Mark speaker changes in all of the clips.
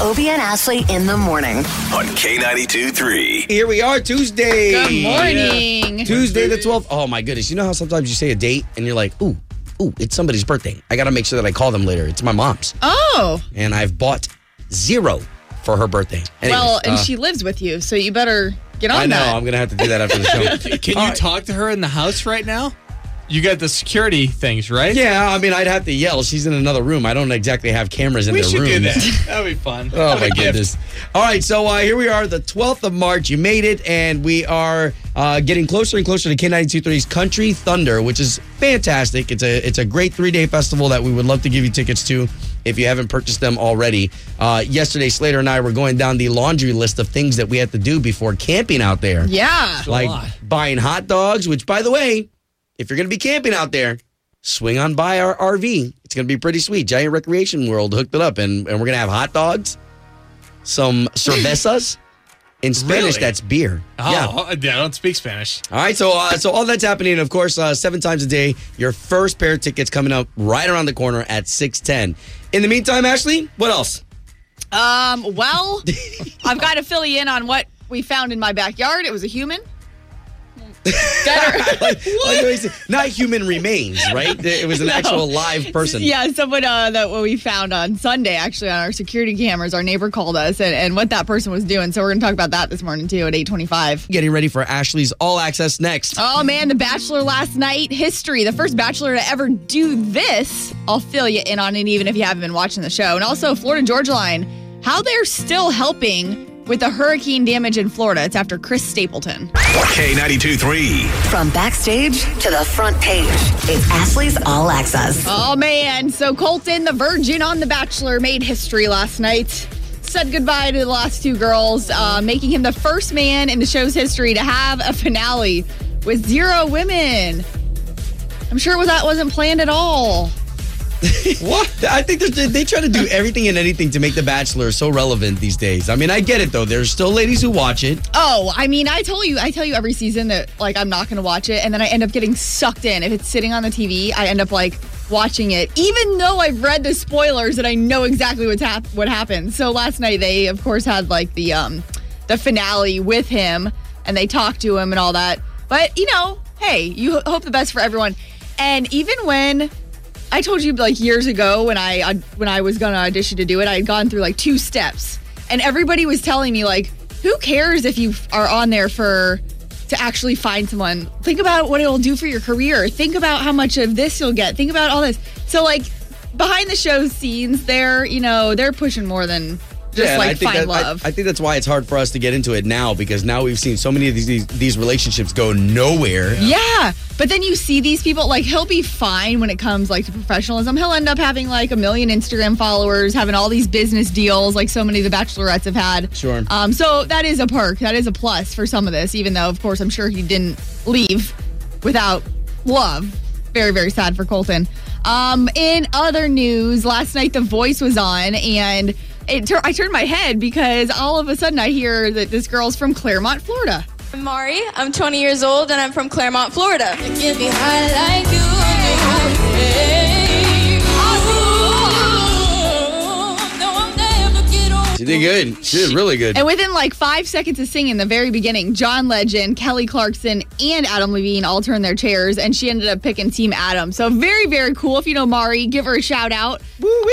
Speaker 1: Obie and Ashley in the morning.
Speaker 2: on K92 3.
Speaker 3: Here we are, Tuesday.
Speaker 4: Good morning.
Speaker 3: Tuesday the 12th. Oh my goodness. You know how sometimes you say a date and you're like, ooh, ooh, it's somebody's birthday. I got to make sure that I call them later. It's my mom's.
Speaker 4: Oh,
Speaker 3: And I've bought zero for her birthday. Anyways,
Speaker 4: well, and
Speaker 3: uh,
Speaker 4: she lives with you, so you better get on
Speaker 3: I know.
Speaker 4: that.
Speaker 3: I'm going to have to do that after the show.
Speaker 5: Can
Speaker 3: All
Speaker 5: you
Speaker 3: right.
Speaker 5: talk to her in the house right now? You got the security things, right?
Speaker 3: Yeah, I mean, I'd have to yell. She's in another room. I don't exactly have cameras in
Speaker 5: We
Speaker 3: their
Speaker 5: should
Speaker 3: room.
Speaker 5: do that. That'd be fun.
Speaker 3: Oh
Speaker 5: What a
Speaker 3: my goodness! All right, so uh, here we are, the 12th of March. You made it, and we are uh, getting closer and closer to K923's Country Thunder, which is fantastic. It's a it's a great three day festival that we would love to give you tickets to if you haven't purchased them already. Uh, yesterday, Slater and I were going down the laundry list of things that we had to do before camping out there,
Speaker 4: yeah.
Speaker 3: like
Speaker 5: lot.
Speaker 3: buying hot dogs. Which, by the way, if you're going to be camping out there. Swing on by our RV. It's going to be pretty sweet. Giant Recreation World hooked it up, and, and we're going to have hot dogs, some cervezas. In Spanish,
Speaker 5: Really?
Speaker 3: that's beer.
Speaker 5: Oh,
Speaker 3: Yeah.
Speaker 5: I don't speak Spanish.
Speaker 3: All right. So, uh, so all that's happening. Of course, uh, seven times a day. Your first pair of tickets coming up right around the corner at six ten. In the meantime, Ashley, what else?
Speaker 4: Um. Well, I've got to fill you in on what we found in my backyard. It was a human. Dead
Speaker 3: Like- like what he said, not human remains, right? It was an
Speaker 4: No.
Speaker 3: actual live person.
Speaker 4: Yeah, someone uh, that what we found on Sunday actually on our security cameras. Our neighbor called us and, and what that person was doing. So we're gonna talk about that this morning too at eight twenty-five.
Speaker 3: Getting ready for Ashley's All Access next.
Speaker 4: Oh man, The Bachelor last night, history. The first Bachelor to ever do this. I'll fill you in on it, even if you haven't been watching the show. And also, Florida Georgia Line, how they're still helping with the hurricane damage in Florida. It's after Chris Stapleton.
Speaker 2: K92 3.
Speaker 1: From backstage to the front page, it's Ashley's All Access.
Speaker 4: Oh man, so Colton, the virgin on The Bachelor, made history last night. Said goodbye to the last two girls, uh, making him the first man in the show's history to have a finale with zero women. I'm sure that wasn't planned at all.
Speaker 3: What? I think they try to do everything and anything to make The Bachelor so relevant these days. I mean, I get it though. There's still ladies who watch it.
Speaker 4: Oh, I mean, I tell you, I tell you every season that like I'm not going to watch it, and then I end up getting sucked in. If it's sitting on the TV, I end up like watching it, even though I've read the spoilers and I know exactly what's hap- what happens. So last night they, of course, had like the um the finale with him, and they talked to him and all that. But you know, hey, you ho- hope the best for everyone. And even when I told you like years ago when I uh, when I was gonna audition to do it, I had gone through like two steps, and everybody was telling me like, who cares if you are on there for to actually find someone? Think about what it'll do for your career. Think about how much of this you'll get. Think about all this. So like behind the show scenes, they're you know they're pushing more than just
Speaker 3: and
Speaker 4: like
Speaker 3: I think
Speaker 4: find
Speaker 3: that,
Speaker 4: love.
Speaker 3: I, think that's why it's hard for us to get into it now because now we've seen so many of these these, these relationships go nowhere.
Speaker 4: Yeah, but then you see these people like he'll be fine when it comes like to professionalism. He'll end up having like a million Instagram followers, having all these business deals like so many of the bachelorettes have had.
Speaker 3: Sure.
Speaker 4: Um, so that is a perk. That is a plus for some of this, even though of course I'm sure he didn't leave without love. Very very sad for Colton. Um, in other news, last night The Voice was on and. It tur- I turned my head because all of a sudden I hear that this girl's from Clermont, Florida.
Speaker 6: I'm Mari. I'm 20 years old and I'm from Clermont, Florida. Get me high like you.
Speaker 3: She did good. She did really good.
Speaker 4: And within like five seconds of singing the very beginning, John Legend, Kelly Clarkson, and Adam Levine all turned their chairs, and she ended up picking Team Adam. So very, very cool. If you know Mari, give her a shout out.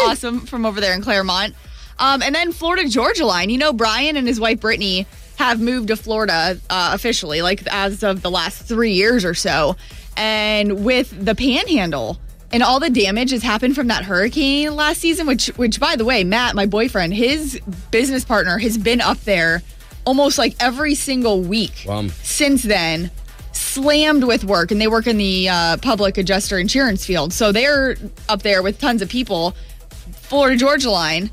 Speaker 4: Awesome from over there in Clermont. Um, and then Florida Georgia line. You know, Brian and his wife Brittany have moved to Florida uh, officially, like as of the last three years or so. And with the Panhandle and all the damage has happened from that hurricane last season, which, which by the way, Matt, my boyfriend, his business partner, has been up there almost like every single week
Speaker 3: Wow.
Speaker 4: since then slammed with work and they work in the uh, public adjuster insurance field so they're up there with tons of people florida georgia line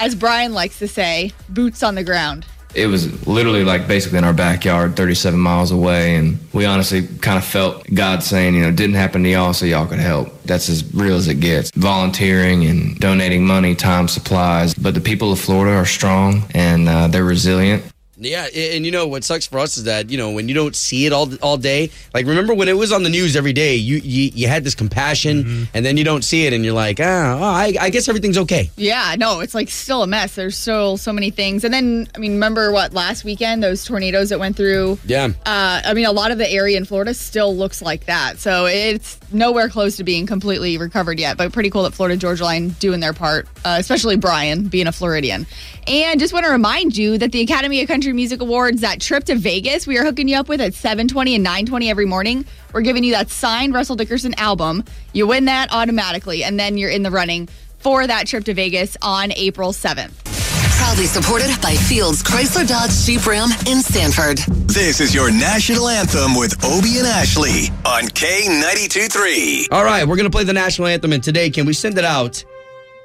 Speaker 4: as brian likes to say boots on the ground
Speaker 7: It was literally like basically in our backyard, 37 miles away. And we honestly kind of felt God saying, you know, it didn't happen to y'all, so y'all could help. That's as real as it gets. Volunteering and donating money, time, supplies. But the people of Florida are strong and uh, they're resilient.
Speaker 3: Yeah, a- and you know what sucks for us is that you know when you don't see it all all day. Like remember when it was on the news every day, you you, you had this compassion, and then you don't see it, and you're like, ah, oh, I, I guess everything's okay.
Speaker 4: Yeah, no, it's like still a mess. There's still so many things. And then, I mean, remember what last weekend, those tornadoes that went through?
Speaker 3: Yeah.
Speaker 4: Uh, I mean, a lot of the area in Florida still looks like that. So it's nowhere close to being completely recovered yet. But pretty cool that Florida Georgia Line doing their part, uh, especially Brian being a Floridian. And just want to remind you that the Academy of Country Music Awards, that trip to Vegas, we are hooking you up with at 7:20 and 9:20 every morning. We're giving you that signed Russell Dickerson album. You win that automatically, and then you're in the running for that trip to Vegas on April 7th.
Speaker 1: Proudly supported by Fields Chrysler Dodge Jeep Ram in Sanford.
Speaker 2: This is your national anthem with Obie and Ashley on K92 3.
Speaker 3: All right, we're gonna play the national anthem, and today, can we send it out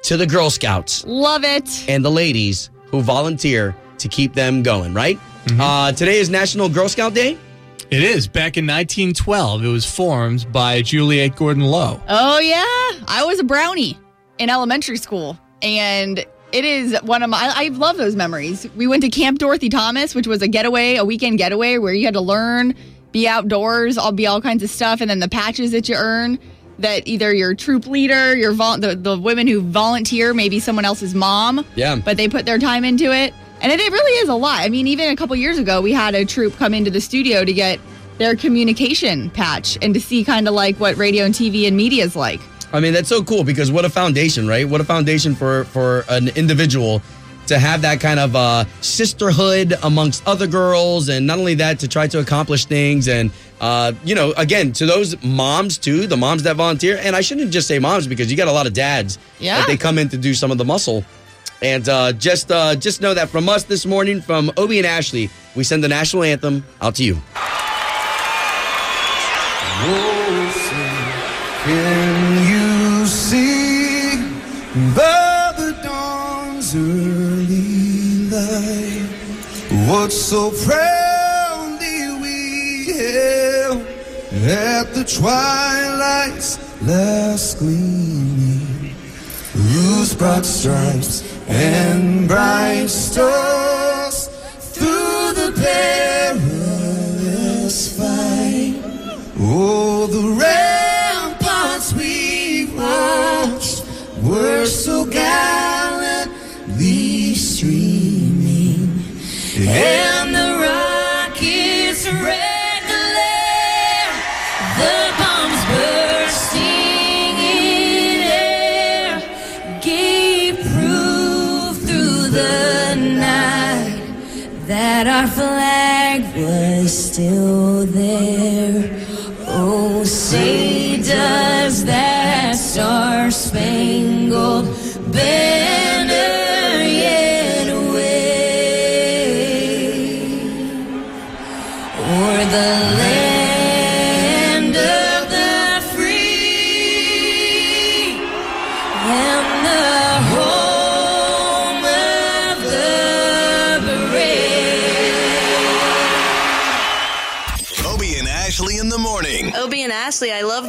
Speaker 3: to the Girl Scouts
Speaker 4: Love it.
Speaker 3: and the ladies who volunteer to keep them going? Right. Uh, today is National Girl Scout Day.
Speaker 5: It is. Back in 1912, it was formed by Juliette Gordon Low.
Speaker 4: Oh, yeah. I was a brownie in elementary school. And it is one of my, I I love those memories. We went to Camp Dorothy Thomas, which was a getaway, a weekend getaway where you had to learn, be outdoors, all be all kinds of stuff. And then the patches that you earn that either your troop leader, your vol- the, the women who volunteer, maybe someone else's mom.
Speaker 3: Yeah.
Speaker 4: But they put their time into it. And it, it really is a lot. I mean, even a couple years ago, we had a troop come into the studio to get their communication patch and to see kind of like what radio and TV and media is like.
Speaker 3: I mean, that's so cool because what a foundation, right? What a foundation for for an individual to have that kind of uh, sisterhood amongst other girls, and not only that, to try to accomplish things. And uh, you know, again, to those moms too, the moms that volunteer, and I shouldn't just say moms because you got a lot of dads
Speaker 4: Yeah.
Speaker 3: that they come in to do some of the muscle. And uh, just uh, just know that from us this morning, from Obie and Ashley, we send the national anthem out to you.
Speaker 8: Can you see the what so proudly we hailed at the twilight's last gleaming, whose broad stripes and bright stars through the perilous fight. Oh, the ramparts we watched were so gallantly streaming, and the rockets' red glare, the bombs bursting in air, gave proof through the night that our flag was still there.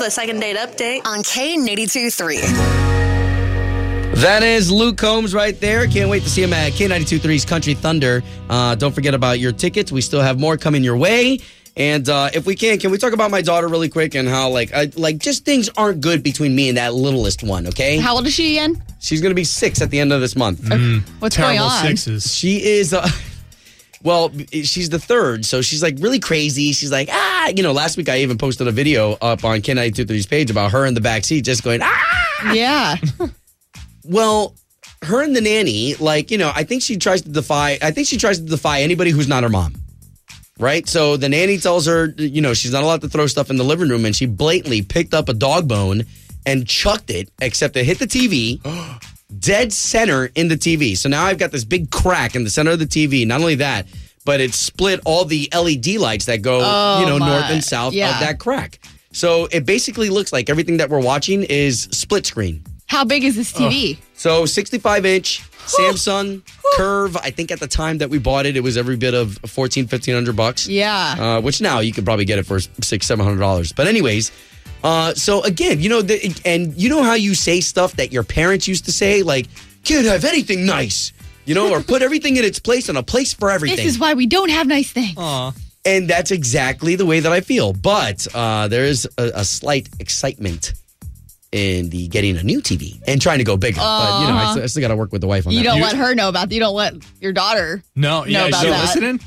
Speaker 2: Ashley,
Speaker 9: I love the second date update.
Speaker 1: On K82 3.
Speaker 3: That is Luke Combs right there. Can't wait to see him at K92.3's Country Thunder. Uh, don't forget about your tickets. We still have more coming your way. And uh, if we can, can we talk about my daughter really quick and how like I, like just things aren't good between me and that littlest one? Okay,
Speaker 4: How old is she again?
Speaker 3: she's gonna be six at the end of this month.
Speaker 4: What's
Speaker 5: Terrible
Speaker 4: going on?
Speaker 5: sixes.
Speaker 3: She is. Uh, well, she's the third, so she's like really crazy. She's like, ah, you know. Last week I even posted a video up on K92.3's page about her in the back seat, just going, ah.
Speaker 4: Yeah.
Speaker 3: Well, her and the nanny, like, you know, I think she tries to defy, I think she tries to defy anybody who's not her mom. Right? So the nanny tells her, you know, she's not allowed to throw stuff in the living room, and she blatantly picked up a dog bone and chucked it, except it hit the TV. Dead center in the TV. So now I've got this big crack in the center of the TV. Not only that, but it split all the LED lights that go,
Speaker 4: Oh,
Speaker 3: you know,
Speaker 4: my.
Speaker 3: north and south
Speaker 4: Yeah.
Speaker 3: of that crack. So it basically looks like everything that we're watching is split screen.
Speaker 4: How big is this TV?
Speaker 3: So 65 inch Samsung Curve. I think at the time that we bought it, it was every bit of 14, 1500 bucks.
Speaker 4: Yeah.
Speaker 3: Uh, which now you could probably get it for six, seven hundred dollars. But anyways, uh, so again, you know, the, and you know how you say stuff that your parents used to say, like, "Can't have anything nice." You know, or put everything in its place and a place for everything.
Speaker 4: This is why we don't have nice things.
Speaker 5: Aw.
Speaker 3: And that's exactly the way that I feel. But uh, there is a, a slight excitement in the getting a new TV and trying to go bigger. But you know, I still, I still got to work with the wife on
Speaker 4: You
Speaker 3: that.
Speaker 4: don't let her know about. You don't let your daughter.
Speaker 5: No, yeah,
Speaker 4: about
Speaker 5: she's
Speaker 4: that.
Speaker 5: listening.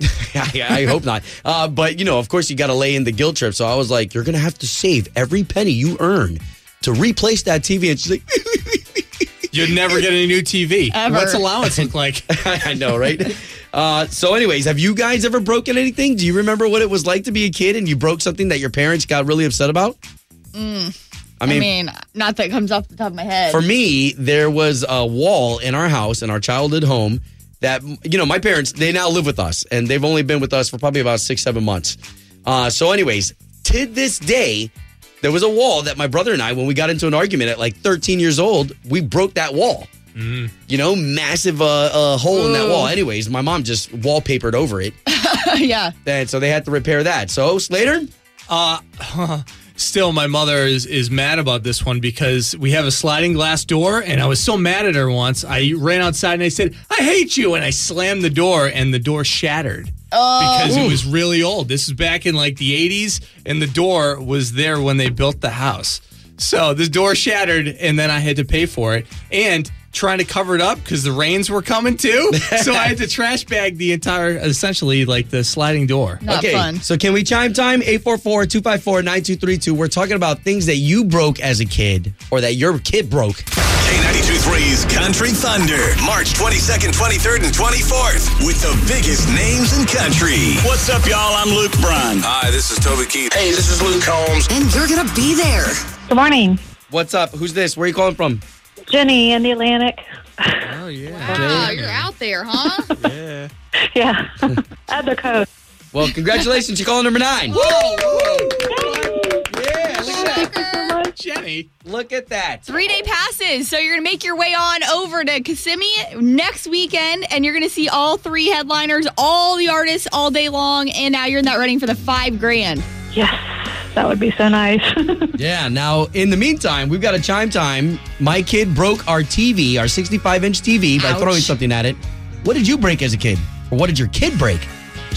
Speaker 3: I, I hope not. Uh, but you know, of course, you got to lay in the guilt trip. So I was like, you're gonna have to save every penny you earn to replace that TV. And she's like,
Speaker 5: You'd never get a new TV.
Speaker 4: Ever.
Speaker 5: What's allowance look like?
Speaker 3: I know, right? Uh, so, anyways, have you guys ever broken anything? Do you remember what it was like to be a kid and you broke something that your parents got really upset about? I
Speaker 4: I
Speaker 3: mean,
Speaker 4: mean, not that comes off the top of my head.
Speaker 3: for me, there was a wall in our house, in our childhood home, that, you know, my parents, they now live with us and they've only been with us for probably about six, seven months. Uh, so, anyways, to this day, there was a wall that my brother and I, when we got into an argument at like 13 years old, we broke that wall. You know, massive uh, uh, hole in that wall. Anyways, my mom just wallpapered over it.
Speaker 4: yeah.
Speaker 3: And so they had to repair that. So, Slater?
Speaker 5: Uh, still, my mother is is mad about this one because we have a sliding glass door, and I was so mad at her once. I ran outside and I said, "I hate you," and I slammed the door, and the door shattered. Oh. Because it was really old. This is back in like the 80s, and the door was there when they built the house. So this door shattered, and then I had to pay for it. And trying to cover it up because the rains were coming too. so I had to trash bag the entire, essentially, like the sliding door.
Speaker 4: Not
Speaker 3: okay.
Speaker 4: fun.
Speaker 3: So can we chime time? 844-254-9232. We're talking about things that you broke as a kid or that your kid broke.
Speaker 2: K92 3's Country Thunder, March 22nd, 23rd, and 24th, with the biggest names in country.
Speaker 10: What's up, y'all? I'm Luke Bryan.
Speaker 2: Hi, this is Toby Keith.
Speaker 10: Hey, this is Luke Combs.
Speaker 1: And you're going to be there.
Speaker 11: Good morning.
Speaker 3: What's up? Who's this? Where are you calling from?
Speaker 11: Jenny in the Atlantic.
Speaker 5: Oh, yeah.
Speaker 4: Wow, you're out there, huh?
Speaker 5: Yeah.
Speaker 11: Yeah. At the coast.
Speaker 3: Well, congratulations. You're calling number nine. Yeah, look at that.
Speaker 5: Jenny.
Speaker 3: Look at that.
Speaker 4: Three day passes. So you're going to make your way on over to Kissimmee next weekend, and you're going to see all three headliners, all the artists all day long. And now you're in that running for the five grand.
Speaker 11: Yes. That would be so nice.
Speaker 3: Yeah, now in the meantime, we've got a chime time. My kid broke our TV, our 65 inch TV, by
Speaker 4: Ouch.
Speaker 3: throwing something at it. What did you break as a kid? Or what did your kid break?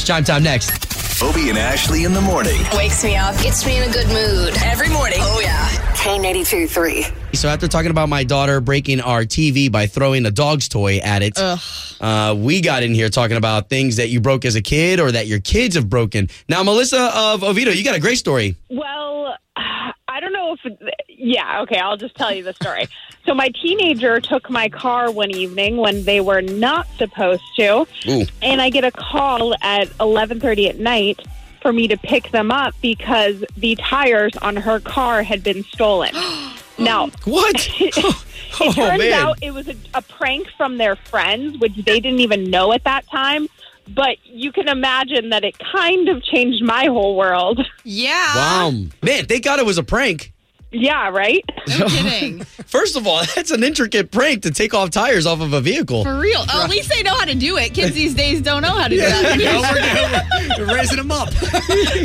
Speaker 3: It's chime time next.
Speaker 2: Obie and Ashley in the morning.
Speaker 1: Wakes me up, gets me in a good mood. Every morning. Oh, yeah. K82 3.
Speaker 3: So after talking about my daughter breaking our TV by throwing a dog's toy at it, uh, we got in here talking about things that you broke as a kid or that your kids have broken. Now, Melissa of Oviedo, you got a great story.
Speaker 12: Well, I don't know if. Yeah, okay, I'll just tell you the story. so, my teenager took my car one evening when they were not supposed to,
Speaker 3: Ooh.
Speaker 12: and I get a call at 11:30 at night for me to pick them up because the tires on her car had been stolen. now,
Speaker 3: What?
Speaker 12: Oh, oh, it
Speaker 3: oh,
Speaker 12: turns
Speaker 3: man.
Speaker 12: out it was a, a prank from their friends, which they didn't even know at that time. But you can imagine that it kind of changed my whole world.
Speaker 4: Yeah.
Speaker 3: Wow. Man, thank God it was a prank.
Speaker 12: Yeah, right?
Speaker 4: No kidding.
Speaker 3: First of all, that's an intricate prank to take off tires off of a vehicle.
Speaker 4: For real. Oh, at least they know how to do it. Kids these days don't know how to do that.
Speaker 5: No, we're, we're raising them up.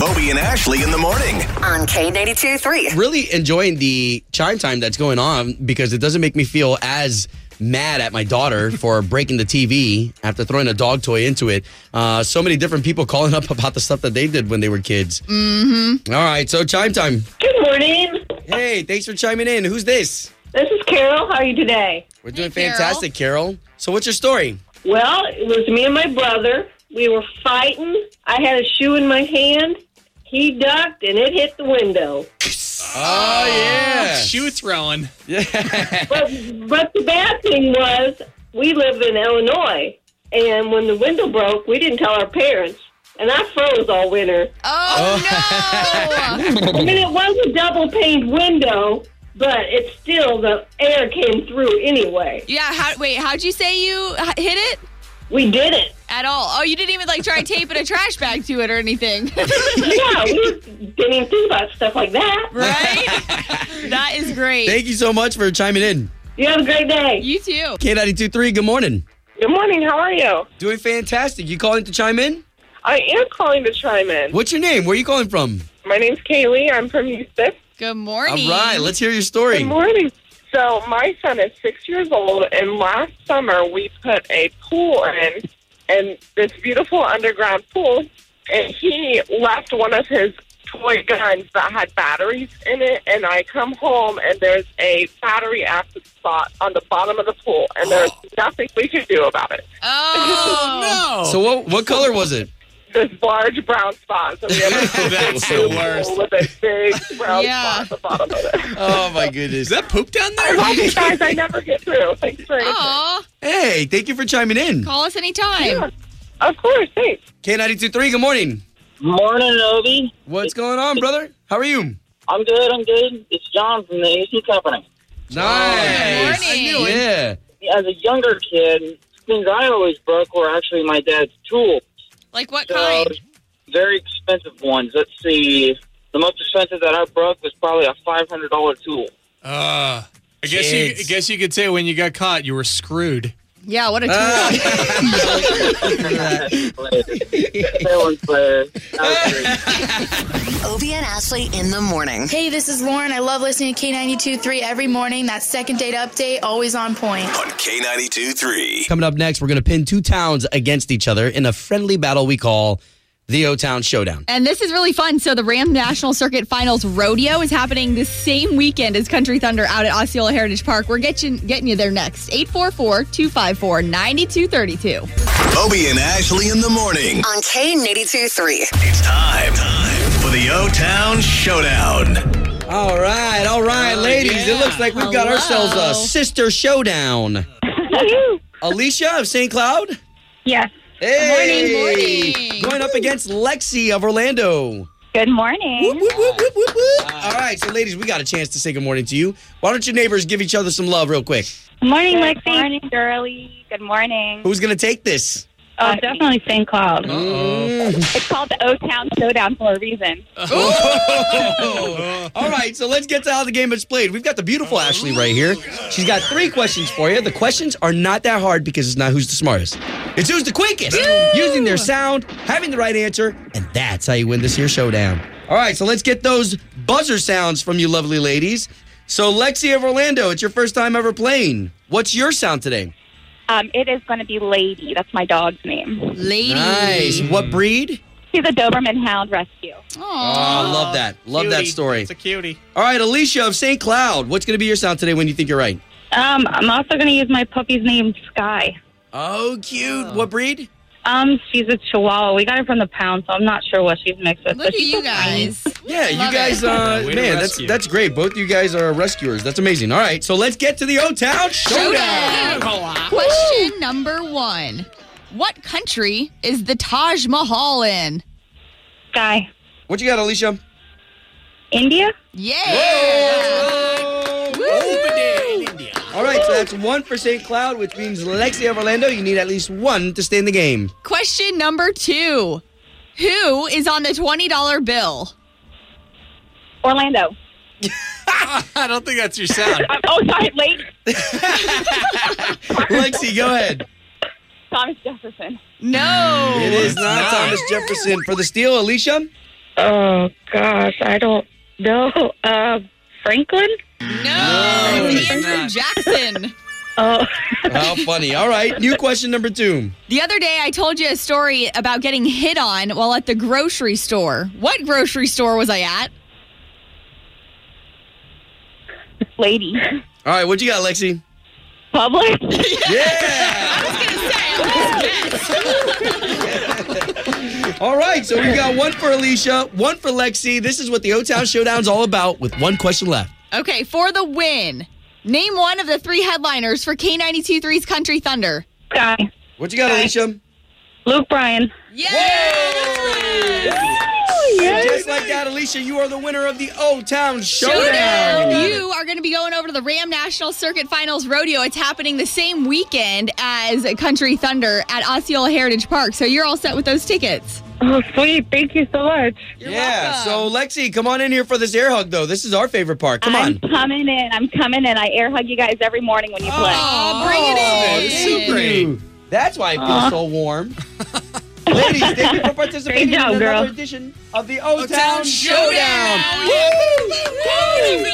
Speaker 2: Obie and Ashley in the morning.
Speaker 1: On K82 3.
Speaker 3: Really enjoying the chime time that's going on because it doesn't make me feel as mad at my daughter for breaking the TV after throwing a dog toy into it. Uh, so many different people calling up about the stuff that they did when they were kids. Mm-hmm. All right, so chime time.
Speaker 11: Good morning.
Speaker 3: Hey, thanks for chiming in. Who's this?
Speaker 11: This is Carol. How are you today?
Speaker 3: We're doing
Speaker 4: Hey, Carol.
Speaker 3: fantastic, Carol. So what's your story?
Speaker 11: Well, it was me and my brother. We were fighting. I had a shoe in my hand. He ducked and it hit the window.
Speaker 3: Ah, oh, yeah.
Speaker 5: Shoe throwing.
Speaker 11: But but the bad thing was we live in Illinois, and when the window broke, we didn't tell our parents, and I froze all winter.
Speaker 4: Oh, oh. no.
Speaker 11: I mean, it was a double paned window, but it still the air came through anyway.
Speaker 4: yeah. How, wait, how'd you say you h- hit it?
Speaker 11: We did it.
Speaker 4: At all? Oh, you didn't even like try taping a trash bag to it or anything,
Speaker 11: Yeah, we didn't even think about stuff like that.
Speaker 4: right? that is great.
Speaker 3: Thank you so much for chiming in.
Speaker 11: You have a great day.
Speaker 4: you too.
Speaker 3: K923, good morning.
Speaker 12: Good morning. How are you?
Speaker 3: Doing fantastic. You calling to chime in?
Speaker 12: I am calling to chime in.
Speaker 3: What's your name? Where are you calling from?
Speaker 12: My name's Kaylee. I'm from Houston.
Speaker 4: Good morning.
Speaker 3: All right, let's hear your story.
Speaker 12: Good morning.
Speaker 13: So my son is six years old, and last summer we put a pool in, and this beautiful underground pool, and he left one of his toy guns that had batteries in it. And I come home, and there's a battery acid spot on the bottom of the pool, and there's nothing we can do about it.
Speaker 4: Oh, no!
Speaker 3: So what what color was it?
Speaker 13: This large brown spot. So we have a
Speaker 5: That's the worst.
Speaker 13: with a big brown
Speaker 4: Yeah.
Speaker 13: spot at the bottom of it.
Speaker 3: Oh my goodness.
Speaker 5: Is that poop down
Speaker 13: I
Speaker 5: there?
Speaker 13: love you guys. I never get through. Thanks for answering.
Speaker 4: Aw,
Speaker 3: Hey, thank you for chiming in.
Speaker 4: call us anytime.
Speaker 13: Yeah, of course. Thanks.
Speaker 3: K92.3, good morning.
Speaker 14: Morning, Obie.
Speaker 3: What's going on, brother? How are you?
Speaker 14: I'm good. I'm good. It's John from the AC Company.
Speaker 3: Nice.
Speaker 4: morning.
Speaker 3: Yeah.
Speaker 14: As a younger kid, things I always broke were actually my dad's tools.
Speaker 4: Like what
Speaker 14: So,
Speaker 4: kind?
Speaker 14: very expensive ones. Let's see. The most expensive that I broke was probably a five hundred dollar tool.
Speaker 5: Uh, I guess you. I guess you could say when you got caught, you were screwed.
Speaker 4: Yeah, what a tool.
Speaker 14: that one's player. That.
Speaker 1: Obie and Ashley in the morning.
Speaker 15: Hey, this is Lauren. I love listening to K92.3 every morning. That second date update, always on point.
Speaker 2: On K92 3.
Speaker 3: Coming up next, we're going to pin two towns against each other in a friendly battle we call the O Town Showdown.
Speaker 4: And this is really fun. So the Ram National Circuit Finals Rodeo is happening the same weekend as Country Thunder out at Osceola Heritage Park. We're getting getting you there next. 844-254-9232.
Speaker 2: Obie and Ashley in the morning.
Speaker 1: On K82 3.
Speaker 2: It's time, time for the O Town Showdown.
Speaker 3: All right, all right, oh, ladies. It looks like we've got ourselves a sister showdown. Alicia of St. Cloud.
Speaker 12: Yes.
Speaker 3: Hey,
Speaker 4: Morning, morning.
Speaker 3: Going up against Lexi of Orlando.
Speaker 12: Good morning.
Speaker 3: Whoop, whoop, whoop, whoop, whoop, whoop. All right, so ladies, we got a chance to say good morning to you. Why don't your neighbors give each other some love real quick?
Speaker 12: Good morning, Lexi. Good morning, Shirley. Good morning.
Speaker 3: Who's going to take this?
Speaker 12: Oh, definitely St. Cloud. It's called the O Town Showdown for a reason.
Speaker 3: Oh. All right, so let's get to how the game is played. We've got the beautiful Ashley right here. She's got three questions for you. The questions are not that hard because it's not who's the smartest. It's who's the quickest, using their sound, having the right answer, and that's how you win this here showdown. All right, so let's get those buzzer sounds from you lovely ladies. So Lexi of Orlando, it's your first time ever playing. What's your sound today?
Speaker 12: Um, it is going to be Lady. That's my dog's name.
Speaker 4: Lady.
Speaker 3: Nice. What breed?
Speaker 12: She's a Doberman Hound Rescue.
Speaker 3: Oh, I love that. Love that story.
Speaker 5: It's a cutie.
Speaker 3: All right, Alicia of St. Cloud, what's going to be your sound today when you think you're right?
Speaker 12: Um, I'm also going to use my puppy's name, Sky.
Speaker 3: Oh, cute. What breed?
Speaker 12: Um, she's a Chihuahua. We got her from the pound, so I'm not sure what she's mixed with.
Speaker 4: Look
Speaker 12: but
Speaker 4: at
Speaker 12: she's
Speaker 4: you
Speaker 12: so
Speaker 4: guys.
Speaker 3: Yeah, you
Speaker 4: Love
Speaker 3: guys,
Speaker 4: it.
Speaker 3: uh,
Speaker 5: Way to
Speaker 3: man, that's
Speaker 5: rescue.
Speaker 3: that's great. Both of you guys are rescuers. That's amazing. All right, so let's get to the O Town Showdown.
Speaker 4: Question number one. What country is the Taj Mahal in?
Speaker 12: Guy.
Speaker 3: What you got, Alicia?
Speaker 12: India?
Speaker 4: Yeah.
Speaker 3: All right, so that's one for St. Cloud, which means Lexi of Orlando, you need at least one to stay in the game.
Speaker 4: Question number two. Who is on the $20 bill?
Speaker 12: Orlando.
Speaker 5: I don't think that's your sound.
Speaker 12: Um, oh, sorry, late.
Speaker 3: Lexi, go ahead.
Speaker 12: Thomas Jefferson.
Speaker 4: No.
Speaker 3: It is not
Speaker 5: not.
Speaker 3: Thomas Jefferson for the steal. Alicia?
Speaker 12: Oh, gosh. I don't know. Uh, Franklin?
Speaker 4: No.
Speaker 3: it's
Speaker 4: Andrew
Speaker 5: not.
Speaker 4: Jackson.
Speaker 12: Oh.
Speaker 3: How funny. All right, new question number two.
Speaker 4: The other day, I told you a story about getting hit on while at the grocery store. What grocery store was I at?
Speaker 12: Lady.
Speaker 3: All right, what you got, Lexi?
Speaker 12: Publix?
Speaker 3: Yeah! All right, so we've got one for Alicia, one for Lexi. This is what the O Town Showdown's all about with one question left.
Speaker 4: Okay, for the win, name one of the three headliners for K92.3's Country Thunder.
Speaker 12: Sky.
Speaker 3: What you got, Alicia?
Speaker 12: Luke Bryan.
Speaker 3: Just like that, Alicia, you are the winner of the O Town
Speaker 4: Showdown.
Speaker 3: Showdown.
Speaker 4: You are going to be going over to the Ram National Circuit Finals Rodeo. It's happening the same weekend as Country Thunder at Osceola Heritage Park. So you're all set with those tickets.
Speaker 12: Oh, sweet. Thank you so much.
Speaker 3: yeah, so Lexi, come on in here for this air hug, though. This is our favorite part. Come on.
Speaker 12: I'm coming in. I'm coming in. I air hug you guys every morning when you play.
Speaker 4: Oh, bring it oh, in.
Speaker 3: this is so great. That's why it feels so warm. Ladies, thank you for participating
Speaker 12: Great job,
Speaker 3: in another
Speaker 12: girl.
Speaker 3: edition of the O
Speaker 5: O-Town
Speaker 3: Showdown.
Speaker 5: Showdown.
Speaker 3: Woo!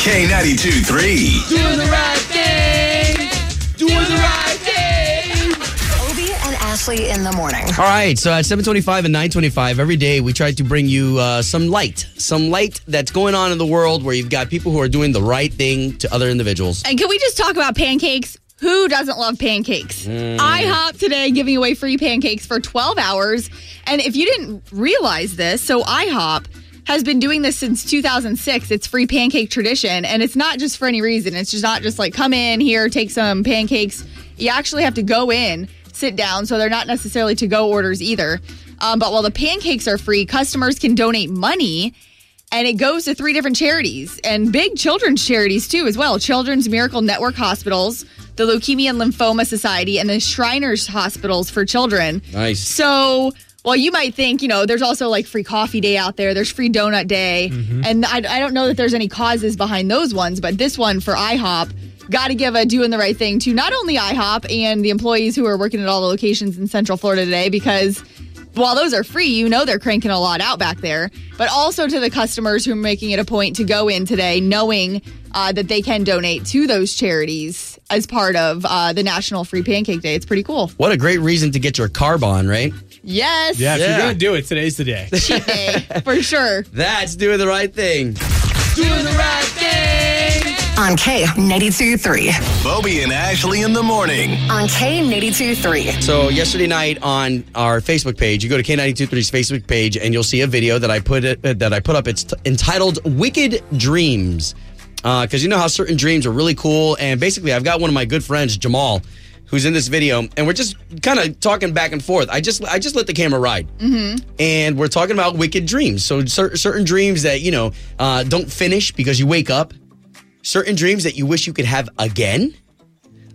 Speaker 2: K92 3.
Speaker 3: Doing the right thing. Doing the right thing.
Speaker 1: Obie and Ashley in the morning.
Speaker 3: All right, so at 725 and 925, every day we try to bring you uh, some light. Some light that's going on in the world where you've got people who are doing the right thing to other individuals.
Speaker 4: And can we just talk about pancakes? Who doesn't love pancakes?
Speaker 3: Mm.
Speaker 4: IHOP today giving away free pancakes for 12 hours. And if you didn't realize this, so IHOP has been doing this since 2006. It's free pancake tradition. And it's not just for any reason. It's just not just like come in here, take some pancakes. You actually have to go in, sit down. So they're not necessarily to go orders either. Um, but while the pancakes are free, customers can donate money and it goes to three different charities and big children's charities too as well. Children's miracle network hospitals the leukemia and lymphoma society and the shriners hospitals for children.
Speaker 3: Nice.
Speaker 4: so well you might think you know there's also like free coffee day out there. There's free donut day. Mm-hmm. And I, I don't know that there's any causes behind those ones but this one for ihop got to give a doing the right thing to not only ihop and the employees who are working at all the locations in central florida today because while those are free, you know they're cranking a lot out back there, but also to the customers who are making it a point to go in today knowing uh, that they can donate to those charities as part of uh, the National Free Pancake Day. It's pretty cool.
Speaker 3: What a great reason to get your carb on, right?
Speaker 4: Yes.
Speaker 5: Yeah, if
Speaker 3: Yeah.
Speaker 5: you're going to do it, today's the day.
Speaker 4: Cheat day, for sure.
Speaker 3: That's doing the right thing. Doing the right thing.
Speaker 1: On K92 3.
Speaker 2: Obie and Ashley in the morning.
Speaker 1: On K92 3.
Speaker 3: So yesterday night on our Facebook page, you go to K923's Facebook page and you'll see a video that I put it, that I put up. It's t- entitled "Wicked Dreams," because you know how certain dreams are really cool. And basically, I've got one of my good friends, Jamal, who's in this video, and we're just kind of talking back and forth. I just I just let the camera ride,
Speaker 4: Mm-hmm.
Speaker 3: and we're talking about wicked dreams. So cer- certain dreams that you know uh, don't finish because you wake up. Certain dreams that you wish you could have again.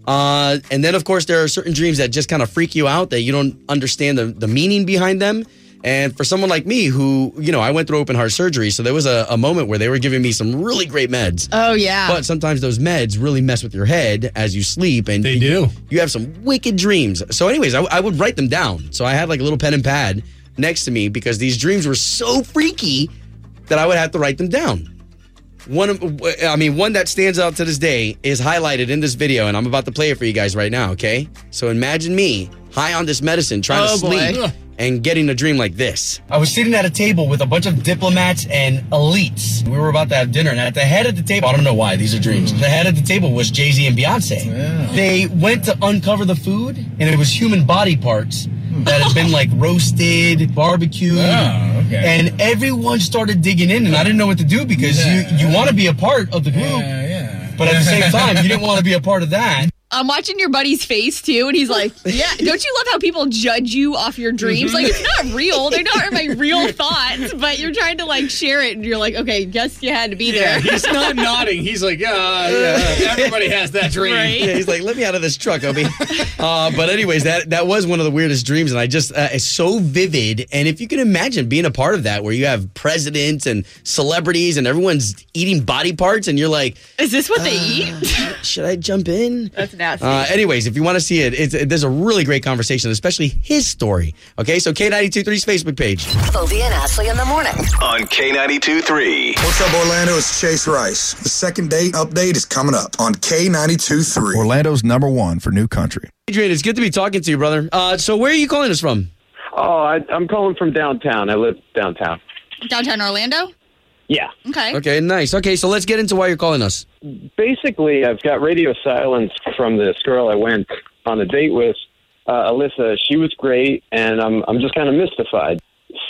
Speaker 3: Uh, and then, of course, there are certain dreams that just kind of freak you out that you don't understand the, the meaning behind them. And for someone like me, who, you know, I went through open heart surgery, so there was a, a moment where they were giving me some really great meds.
Speaker 4: Oh, yeah.
Speaker 3: But sometimes those meds really mess with your head as you sleep, and they
Speaker 5: do.
Speaker 3: You have some wicked dreams. So, anyways, I, I would write them down. So I had like a little pen and pad next to me because these dreams were so freaky that I would have to write them down. One of, I mean, one that stands out to this day is highlighted in this video, and I'm about to play it for you guys right now. Okay, so imagine me high on this medicine, trying
Speaker 4: Oh,
Speaker 3: to
Speaker 4: boy.
Speaker 3: sleep, and getting a dream like this.
Speaker 16: I was sitting at a table with a bunch of diplomats and elites. We were about to have dinner, and at the head of the table, I don't know why, these are dreams. Mm. The head of the table was Jay Z and Beyonce. They went to uncover the food, and it was human body parts hmm. that had been like roasted, barbecued. And everyone started digging in, and I didn't know what to do because you, you want to be a part of the group. But at the same time, you didn't want to be a part of that.
Speaker 4: I'm watching your buddy's face too, and he's like, "Yeah, don't you love how people judge you off your dreams? Like it's not real; they're not my real thoughts, but you're trying to like share it, and you're like, okay, guess you had to be
Speaker 5: Yeah,
Speaker 4: there.
Speaker 5: he's not nodding. He's like, yeah, yeah. Everybody has that dream.
Speaker 3: Yeah, he's like, "Let me out of this truck, Obie." uh, but anyways, that that was one of the weirdest dreams, and I just uh, it's so vivid. And if you can imagine being a part of that, where you have presidents and celebrities, and everyone's eating body parts, and you're like,
Speaker 4: Is this what they eat?
Speaker 3: "Should I jump in?"
Speaker 4: That's nasty.
Speaker 3: Uh, anyways, if you want to see it, it's, there's a really great conversation, especially his story. Okay, so K923's Facebook page.
Speaker 1: Obie and Ashley in the morning.
Speaker 2: On K92 3.
Speaker 17: What's up, Orlando? It's Chase Rice. The second date update is coming up on K92 3.
Speaker 18: Orlando's number one for new country.
Speaker 3: Adrian, it's good to be talking to you, brother. Uh, so where are you calling us from?
Speaker 19: Oh, I, I'm calling from downtown. I live downtown.
Speaker 4: Downtown Orlando.
Speaker 19: Yeah.
Speaker 4: Okay.
Speaker 3: Okay, nice. Okay, so let's get into why you're calling us.
Speaker 19: Basically, I've got radio silence from this girl I went on a date with, uh, Alyssa. She was great, and I'm I'm just kind of mystified.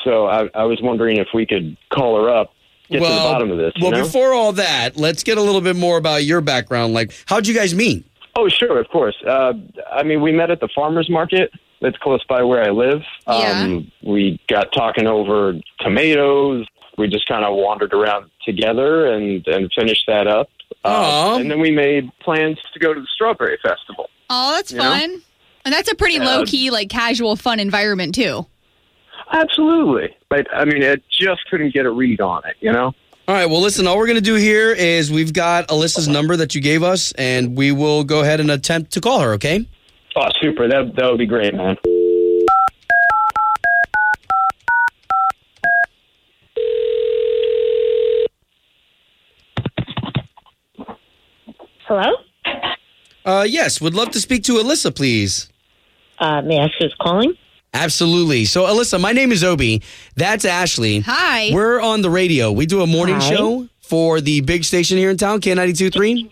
Speaker 19: So I, I was wondering if we could call her up, get to the bottom of this. you
Speaker 3: well,
Speaker 19: know?
Speaker 3: before all that, let's get a little bit more about your background. Like, how'd you guys meet?
Speaker 19: Oh, sure, of course. Uh, I mean, we met at the farmers market that's close by where I live. Um, we got talking over tomatoes. We just kind of wandered around together and, and finished that up. Uh, and then we made plans to go to the strawberry festival.
Speaker 4: Oh, that's
Speaker 19: You know?
Speaker 4: fun. And that's a pretty
Speaker 19: Yeah.
Speaker 4: low key, like casual, fun environment too.
Speaker 19: Absolutely. But I mean, I just couldn't get a read on it, you know?
Speaker 3: All right, well, listen, all we're going to do here is we've got Alyssa's number that you gave us, and we will go ahead and attempt to call her, okay?
Speaker 19: Oh, super. That, that would be great, man.
Speaker 20: Hello?
Speaker 3: Uh, yes, would love to speak to Alyssa, please.
Speaker 20: Uh, may I ask who's calling?
Speaker 3: Absolutely. So, Alyssa, my name is Obie. That's Ashley.
Speaker 4: Hi.
Speaker 3: We're on the radio. We do a morning
Speaker 20: Hi.
Speaker 3: show for the big station here in town, K92.3.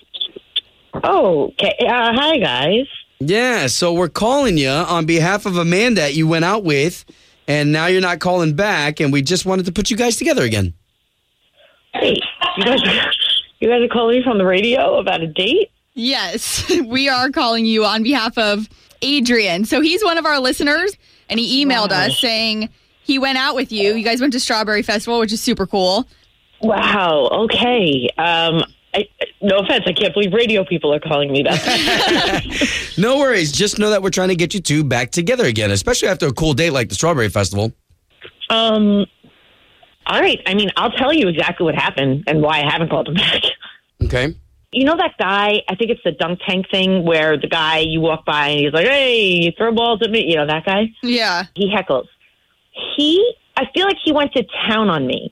Speaker 20: Oh, okay. Uh, hi, guys.
Speaker 3: Yeah, so we're calling you on behalf of Amanda that you went out with, and now you're not calling back, and we just wanted to put you guys together again.
Speaker 20: Hey, you guys, you guys are calling me from the radio about a date?
Speaker 4: Yes, we are calling you on behalf of Adrian. So he's one of our listeners, and he emailed
Speaker 20: Wow.
Speaker 4: us saying he went out with you. You guys went to Strawberry Festival, which is super cool.
Speaker 20: Wow. Okay. Um, I, no offense. I can't believe radio people are calling me that.
Speaker 3: No worries. Just know that we're trying to get you two back together again, especially after a cool date like the Strawberry Festival.
Speaker 20: um. All right. I mean, I'll tell you exactly what happened and why I haven't called him back.
Speaker 3: Okay.
Speaker 20: You know that guy? I think it's the dunk tank thing where the guy you walk by and he's like, "Hey, throw balls at me." You know that guy?
Speaker 4: Yeah.
Speaker 20: He heckles. He, I feel like he went to town on me.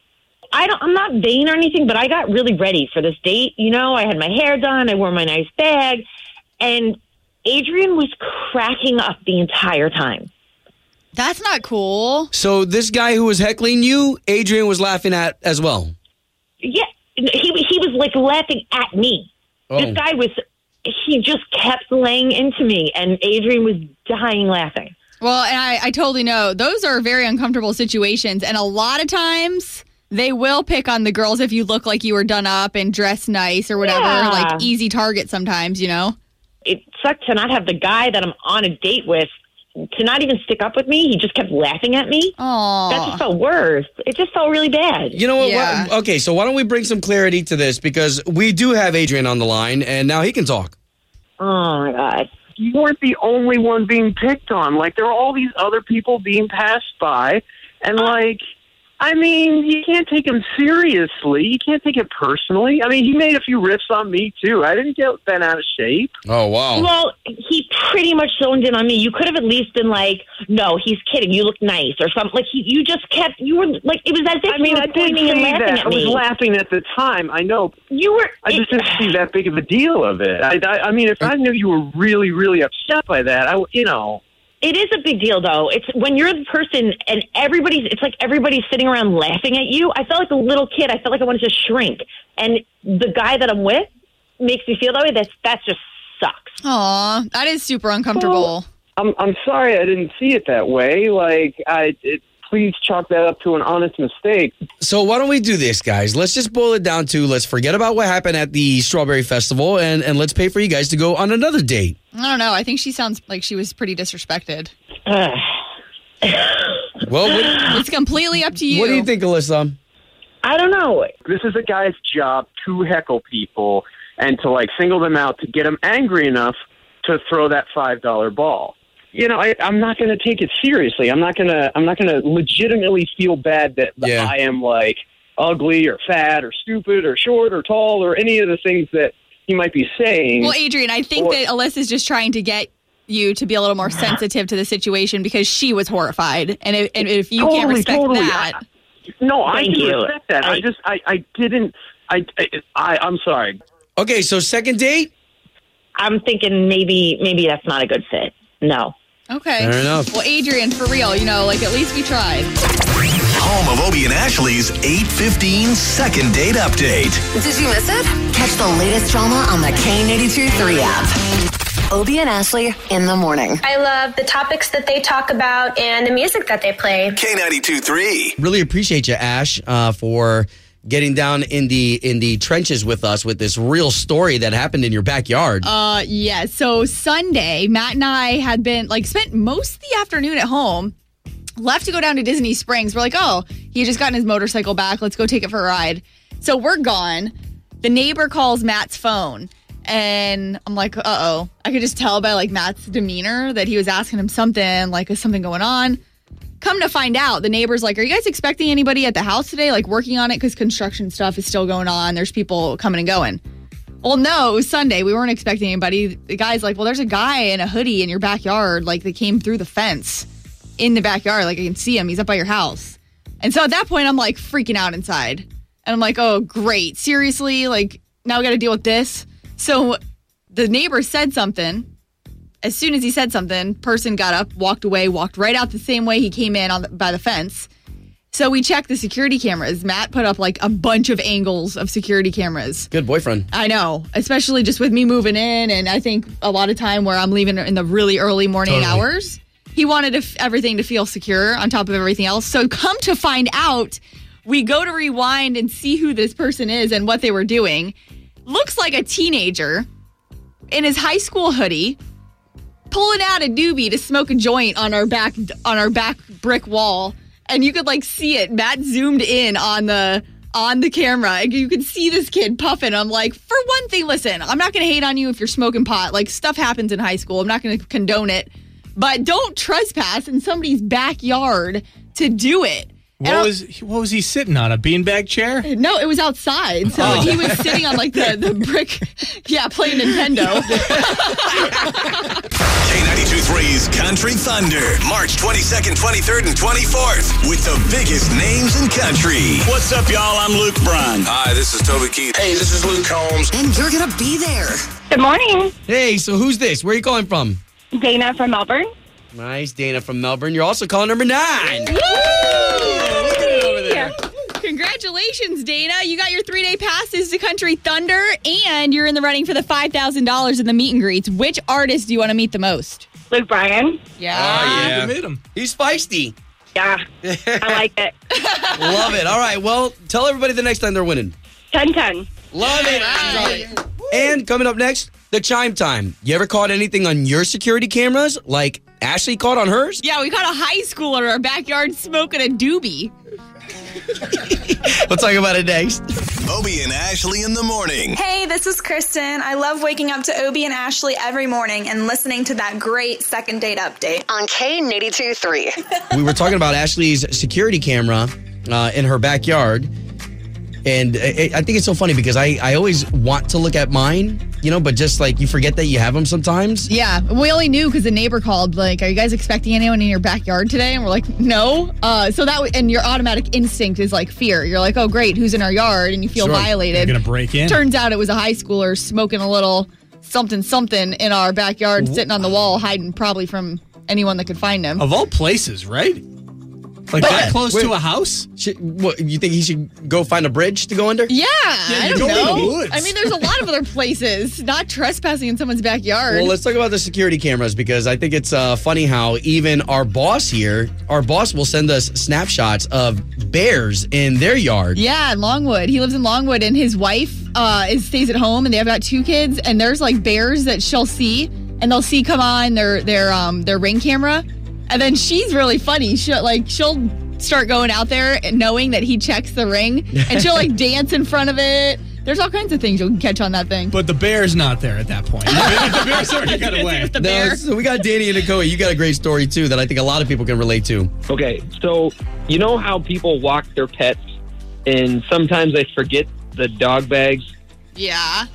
Speaker 20: I don't. I'm not vain or anything, but I got really ready for this date. You know, I had my hair done. I wore my nice bag, and Adrian was cracking up the entire time.
Speaker 4: That's not cool.
Speaker 3: So this guy who was heckling you, Adrian was laughing at as well.
Speaker 20: Yeah, he he was like laughing at me.
Speaker 3: Oh.
Speaker 20: This guy was. He just kept laying into me, and Adrian was dying laughing.
Speaker 4: Well, and I, I totally know those are very uncomfortable situations. And a lot of times they will pick on the girls if you look like you were done up and dressed nice or whatever.
Speaker 20: Yeah.
Speaker 4: Like easy target sometimes, you know?
Speaker 20: It sucked to not have the guy that I'm on a date with to not even stick up with me. He just kept laughing at me.
Speaker 4: Oh,
Speaker 20: that just felt worse. It just felt really bad.
Speaker 3: You know what? why- okay, so why don't we bring some clarity to this because we do have Adrian on the line, and now he can talk.
Speaker 20: Oh my god.
Speaker 21: You weren't the only one being picked on. Like there were all these other people being passed by, and uh, like, I mean, you can't take him seriously. You can't take it personally. I mean, he made a few riffs on me too. I didn't get bent out of shape.
Speaker 3: Oh wow.
Speaker 20: Well, he pretty much zoned in on me. You could have at least been like, "No, he's kidding. You look nice," or something. Like he, you just kept. You were like, it was as if
Speaker 21: I mean,
Speaker 20: you
Speaker 21: I
Speaker 20: were
Speaker 21: did
Speaker 20: pointing and
Speaker 21: say
Speaker 20: laughing
Speaker 21: that.
Speaker 20: at
Speaker 21: I was laughing at the time. I know.
Speaker 20: You were.
Speaker 21: I just didn't see that big of a deal of it. I, I, I mean, if I knew you were really, really upset by that, I, w- you know.
Speaker 20: It is a big deal, though. It's when you're the person and everybody's. It's like everybody's sitting around laughing at you. I felt like a little kid. I felt like I wanted to shrink. And the guy that I'm with makes me feel that way. That's that just sucks.
Speaker 4: Aw, that is super uncomfortable.
Speaker 21: I'm I'm sorry I didn't see it that way. Like I, it, please chalk that up to an honest mistake.
Speaker 3: So why don't we do this, guys? Let's just boil it down to let's forget about what happened at the Strawberry Festival, and and let's pay for you guys to go on another date.
Speaker 4: I don't know. I think she sounds like she was pretty disrespected.
Speaker 3: Well, what,
Speaker 4: It's completely up to you.
Speaker 3: what do you think, Alyssa?
Speaker 20: I don't know.
Speaker 21: This is a guy's job to heckle people and to like single them out to get them angry enough to throw that five dollar ball. You know, I, I'm not going to take it seriously. I'm not going to. I'm not going to legitimately feel bad that
Speaker 3: Yeah.
Speaker 21: I am like ugly or fat or stupid or short or tall or any of the things that he might be saying.
Speaker 4: Well, Adrian, I think
Speaker 21: Or-
Speaker 4: that Alyssa's just trying to get you to be a little more sensitive to the situation because she was horrified, and if, and if you can't respect
Speaker 21: totally.
Speaker 4: that,
Speaker 21: no, I
Speaker 20: Thank
Speaker 21: can
Speaker 20: you.
Speaker 21: respect that. I, just, I, I didn't. I, I, I, I'm sorry.
Speaker 3: Okay, so second date.
Speaker 20: I'm thinking maybe maybe that's not a good fit. No.
Speaker 4: Okay.
Speaker 3: Fair enough.
Speaker 4: Well, Adrian, for real, you know, like at least we tried.
Speaker 2: Home of Obie and Ashley's 815 second date update.
Speaker 1: Did you miss it? Catch the latest drama on the K82 3 app. Obie and Ashley in the morning.
Speaker 22: I love the topics that they talk about and the music that they play.
Speaker 2: K92 3.
Speaker 3: Really appreciate you, Ash, uh, for getting down in the in the trenches with us with this real story that happened in your backyard.
Speaker 4: Uh, yeah. So Sunday, Matt and I had been like spent most of the afternoon at home. Left to go down to Disney Springs. We're like, oh, he just gotten his motorcycle back. Let's go take it for a ride. So we're gone. The neighbor calls Matt's phone, and I'm like, uh oh. I could just tell by like Matt's demeanor that he was asking him something. Like, is something going on? Come to find out, the neighbor's like, Are you guys expecting anybody at the house today? Like working on it because construction stuff is still going on. There's people coming and going. Well, no, it was Sunday. We weren't expecting anybody. The guy's like, Well, there's a guy in a hoodie in your backyard. Like they came through the fence in the backyard. Like I can see him. He's up by your house. And so at that point, I'm like freaking out inside. And I'm like, Oh, great. Seriously? Like now we got to deal with this. So the neighbor said something. As soon as he said something, person got up, walked away, walked right out the same way he came in on the, by the fence. So we checked the security cameras. Matt put up like a bunch of angles of security cameras.
Speaker 3: Good boyfriend.
Speaker 4: I know, especially just with me moving in, and I think a lot of time where I'm leaving in the really early morning
Speaker 3: Totally.
Speaker 4: hours. He wanted f- everything to feel secure on top of everything else. So come to find out, we go to rewind and see who this person is and what they were doing. Looks like a teenager in his high school hoodie, pulling out a doobie to smoke a joint on our back on our back brick wall, and you could like see it. Matt zoomed in on the on the camera. and You could see this kid puffing. I'm like, for one thing, listen, I'm not going to hate on you if you're smoking pot. Like stuff happens in high school. I'm not going to condone it, but don't trespass in somebody's backyard to do it. And
Speaker 5: What
Speaker 4: I-
Speaker 5: was what was he sitting on? A beanbag chair?
Speaker 4: no, it was outside. So
Speaker 5: Oh.
Speaker 4: he was sitting on like the, the brick, yeah, playing Nintendo.
Speaker 2: K92 3's Country Thunder, March 22nd, 23rd, and 24th, with the biggest names in country.
Speaker 10: What's up, y'all? I'm Luke Bryan.
Speaker 2: Hi, this is Toby Keith.
Speaker 10: Hey, this is Luke Combs.
Speaker 1: And you're going to be there.
Speaker 11: Good morning.
Speaker 3: Hey, so who's this? Where are you calling from?
Speaker 11: Dana from Melbourne.
Speaker 3: Nice, Dana from Melbourne. You're also calling number nine.
Speaker 4: over there. Congratulations, Dana. You got your three day passes to Country Thunder, and you're in the running for the $5,000 in the meet and greets. Which artist do you want to meet the most?
Speaker 11: Luke Bryan.
Speaker 4: Yeah.
Speaker 3: Oh, ah, yeah.
Speaker 5: meet him.
Speaker 3: He's feisty.
Speaker 11: Yeah, I like it.
Speaker 3: Love it. All right. Well, tell everybody the next time they're winning.
Speaker 11: 10 10.
Speaker 3: Love it. And coming up next, the chime time. You ever caught anything on your security cameras like Ashley caught on hers?
Speaker 4: Yeah, we caught a high schooler in our backyard smoking a doobie.
Speaker 3: We'll talk about it next.
Speaker 2: Obie and Ashley in the morning.
Speaker 23: Hey, this is Kristen. I love waking up to Obie and Ashley every morning and listening to that great second date update.
Speaker 1: On K92 3.
Speaker 3: we were talking about Ashley's security camera uh, in her backyard. And I, I think it's so funny because I, I always want to look at mine, you know, but just like you forget that you have them sometimes.
Speaker 4: Yeah, we only knew because the neighbor called. Like, are you guys expecting anyone in your backyard today? And we're like, no. Uh, so that w- and your automatic instinct is like fear. You're like, oh great, who's in our yard? And you feel
Speaker 5: Sure.
Speaker 4: violated.
Speaker 5: They're gonna break in.
Speaker 4: Turns out it was a high schooler smoking a little something something in our backyard, sitting on the wall, hiding probably from anyone that could find him.
Speaker 5: Of all places, right? Like that close to a house?
Speaker 3: Should, what, you think he should go find a bridge to go under?
Speaker 4: Yeah, I don't
Speaker 5: go in the
Speaker 4: know.
Speaker 5: woods.
Speaker 4: I mean, there's a lot of other places. Not trespassing in someone's backyard.
Speaker 3: Well, let's talk about the security cameras because I think it's uh, funny how even our boss here, our boss will send us snapshots of bears in their yard.
Speaker 4: Yeah, in Longwood. He lives in Longwood, and his wife uh, is stays at home, and they have got two kids. And there's like bears that she'll see, and they'll see come on their their um their ring camera, and then she's really funny. She'll like she'll start going out there and knowing that he checks the ring, and she'll like dance in front of it. There's all kinds of things you'll catch on that thing.
Speaker 5: But the bear's not there at that point. the bear's already got away.
Speaker 4: The
Speaker 3: No,
Speaker 4: bear.
Speaker 3: so we got Danny and Nicole. You got a great story too that I think a lot of people can relate to.
Speaker 24: Okay, so you know how people walk their pets and sometimes they forget the dog bags?
Speaker 4: Yeah.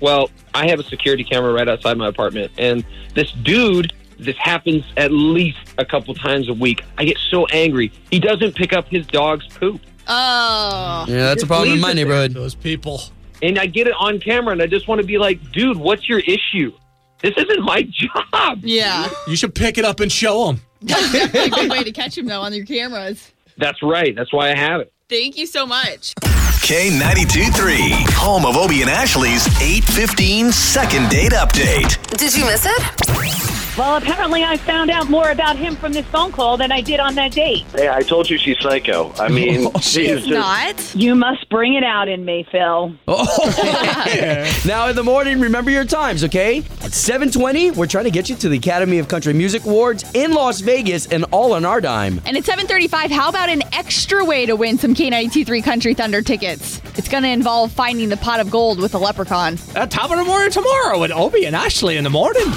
Speaker 24: Well, I have a security camera right outside my apartment, and this dude, this happens at least a couple times a week. I get so angry. He doesn't pick up his dog's poop.
Speaker 4: Oh.
Speaker 3: Yeah, that's a problem in my neighborhood.
Speaker 5: Those people.
Speaker 24: And I get it on camera, and I just want to be like, dude, what's your issue? This isn't my job.
Speaker 4: Yeah.
Speaker 5: You should pick it up and show them.
Speaker 4: That's a good way to catch him though on your cameras.
Speaker 24: That's right. That's why I have it.
Speaker 4: Thank you so much.
Speaker 2: K92 3, home of Obie and Ashley's 815 second date update.
Speaker 1: Did you miss it?
Speaker 12: Well, apparently I found out more about him from this phone call than I did on that date.
Speaker 19: Hey, I told you she's psycho. I mean, oh, she's just,
Speaker 4: Not.
Speaker 12: You must bring it out in me, Phil.
Speaker 3: Oh. now in the morning, remember your times, okay? At 7:20, we're trying to get you to the Academy of Country Music Awards in Las Vegas, and all on our dime.
Speaker 4: And at 7:35, how about an extra way to win some K923 Country Thunder tickets? It's going to involve finding the pot of gold with a leprechaun.
Speaker 5: At top of the morning tomorrow with Obie and Ashley in the morning.